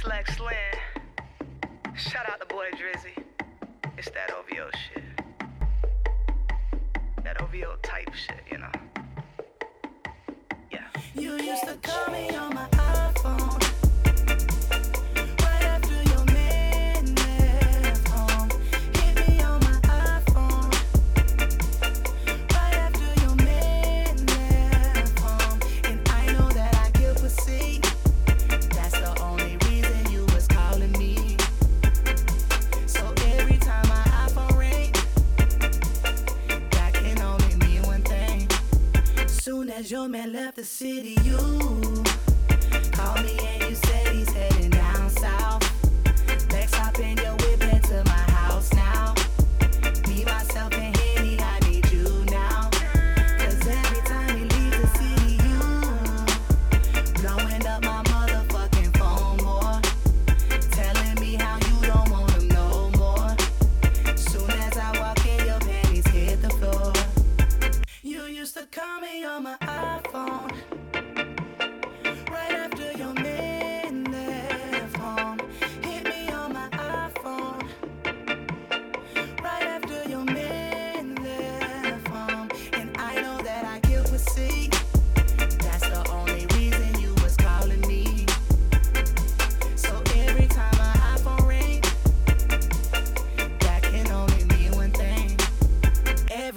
Slack Slam. Shout out the boy Drizzy. It's that OVO shit. That OVO type shit, you know. Yeah. You used to call me on my Your man left the city, you called me and you said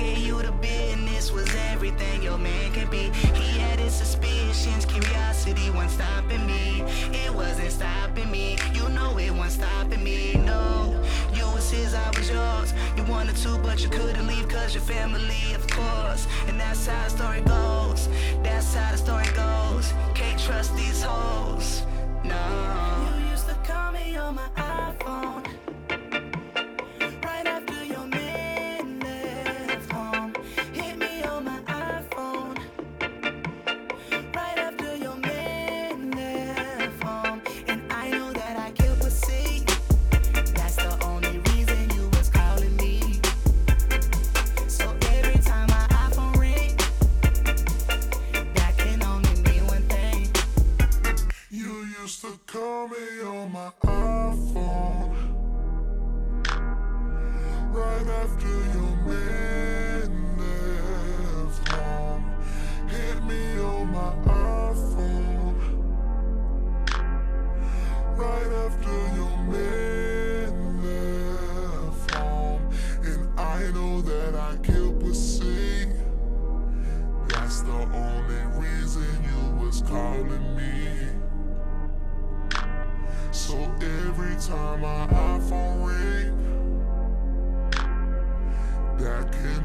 gave you the business was everything your man could be. He had his suspicions, curiosity wasn't stopping me. It wasn't stopping me. You know it wasn't stopping me. No, you was his, I was yours. You wanted to, but you couldn't leave cause your family, of course. And that's how the story goes. That's how the story goes. Can't trust these hoes. No. You used to call me on my iPhone. after your Hit me on my iPhone. Right after your And I know that I killed but sing That's the only reason you was calling me. So every time my iPhone rings back in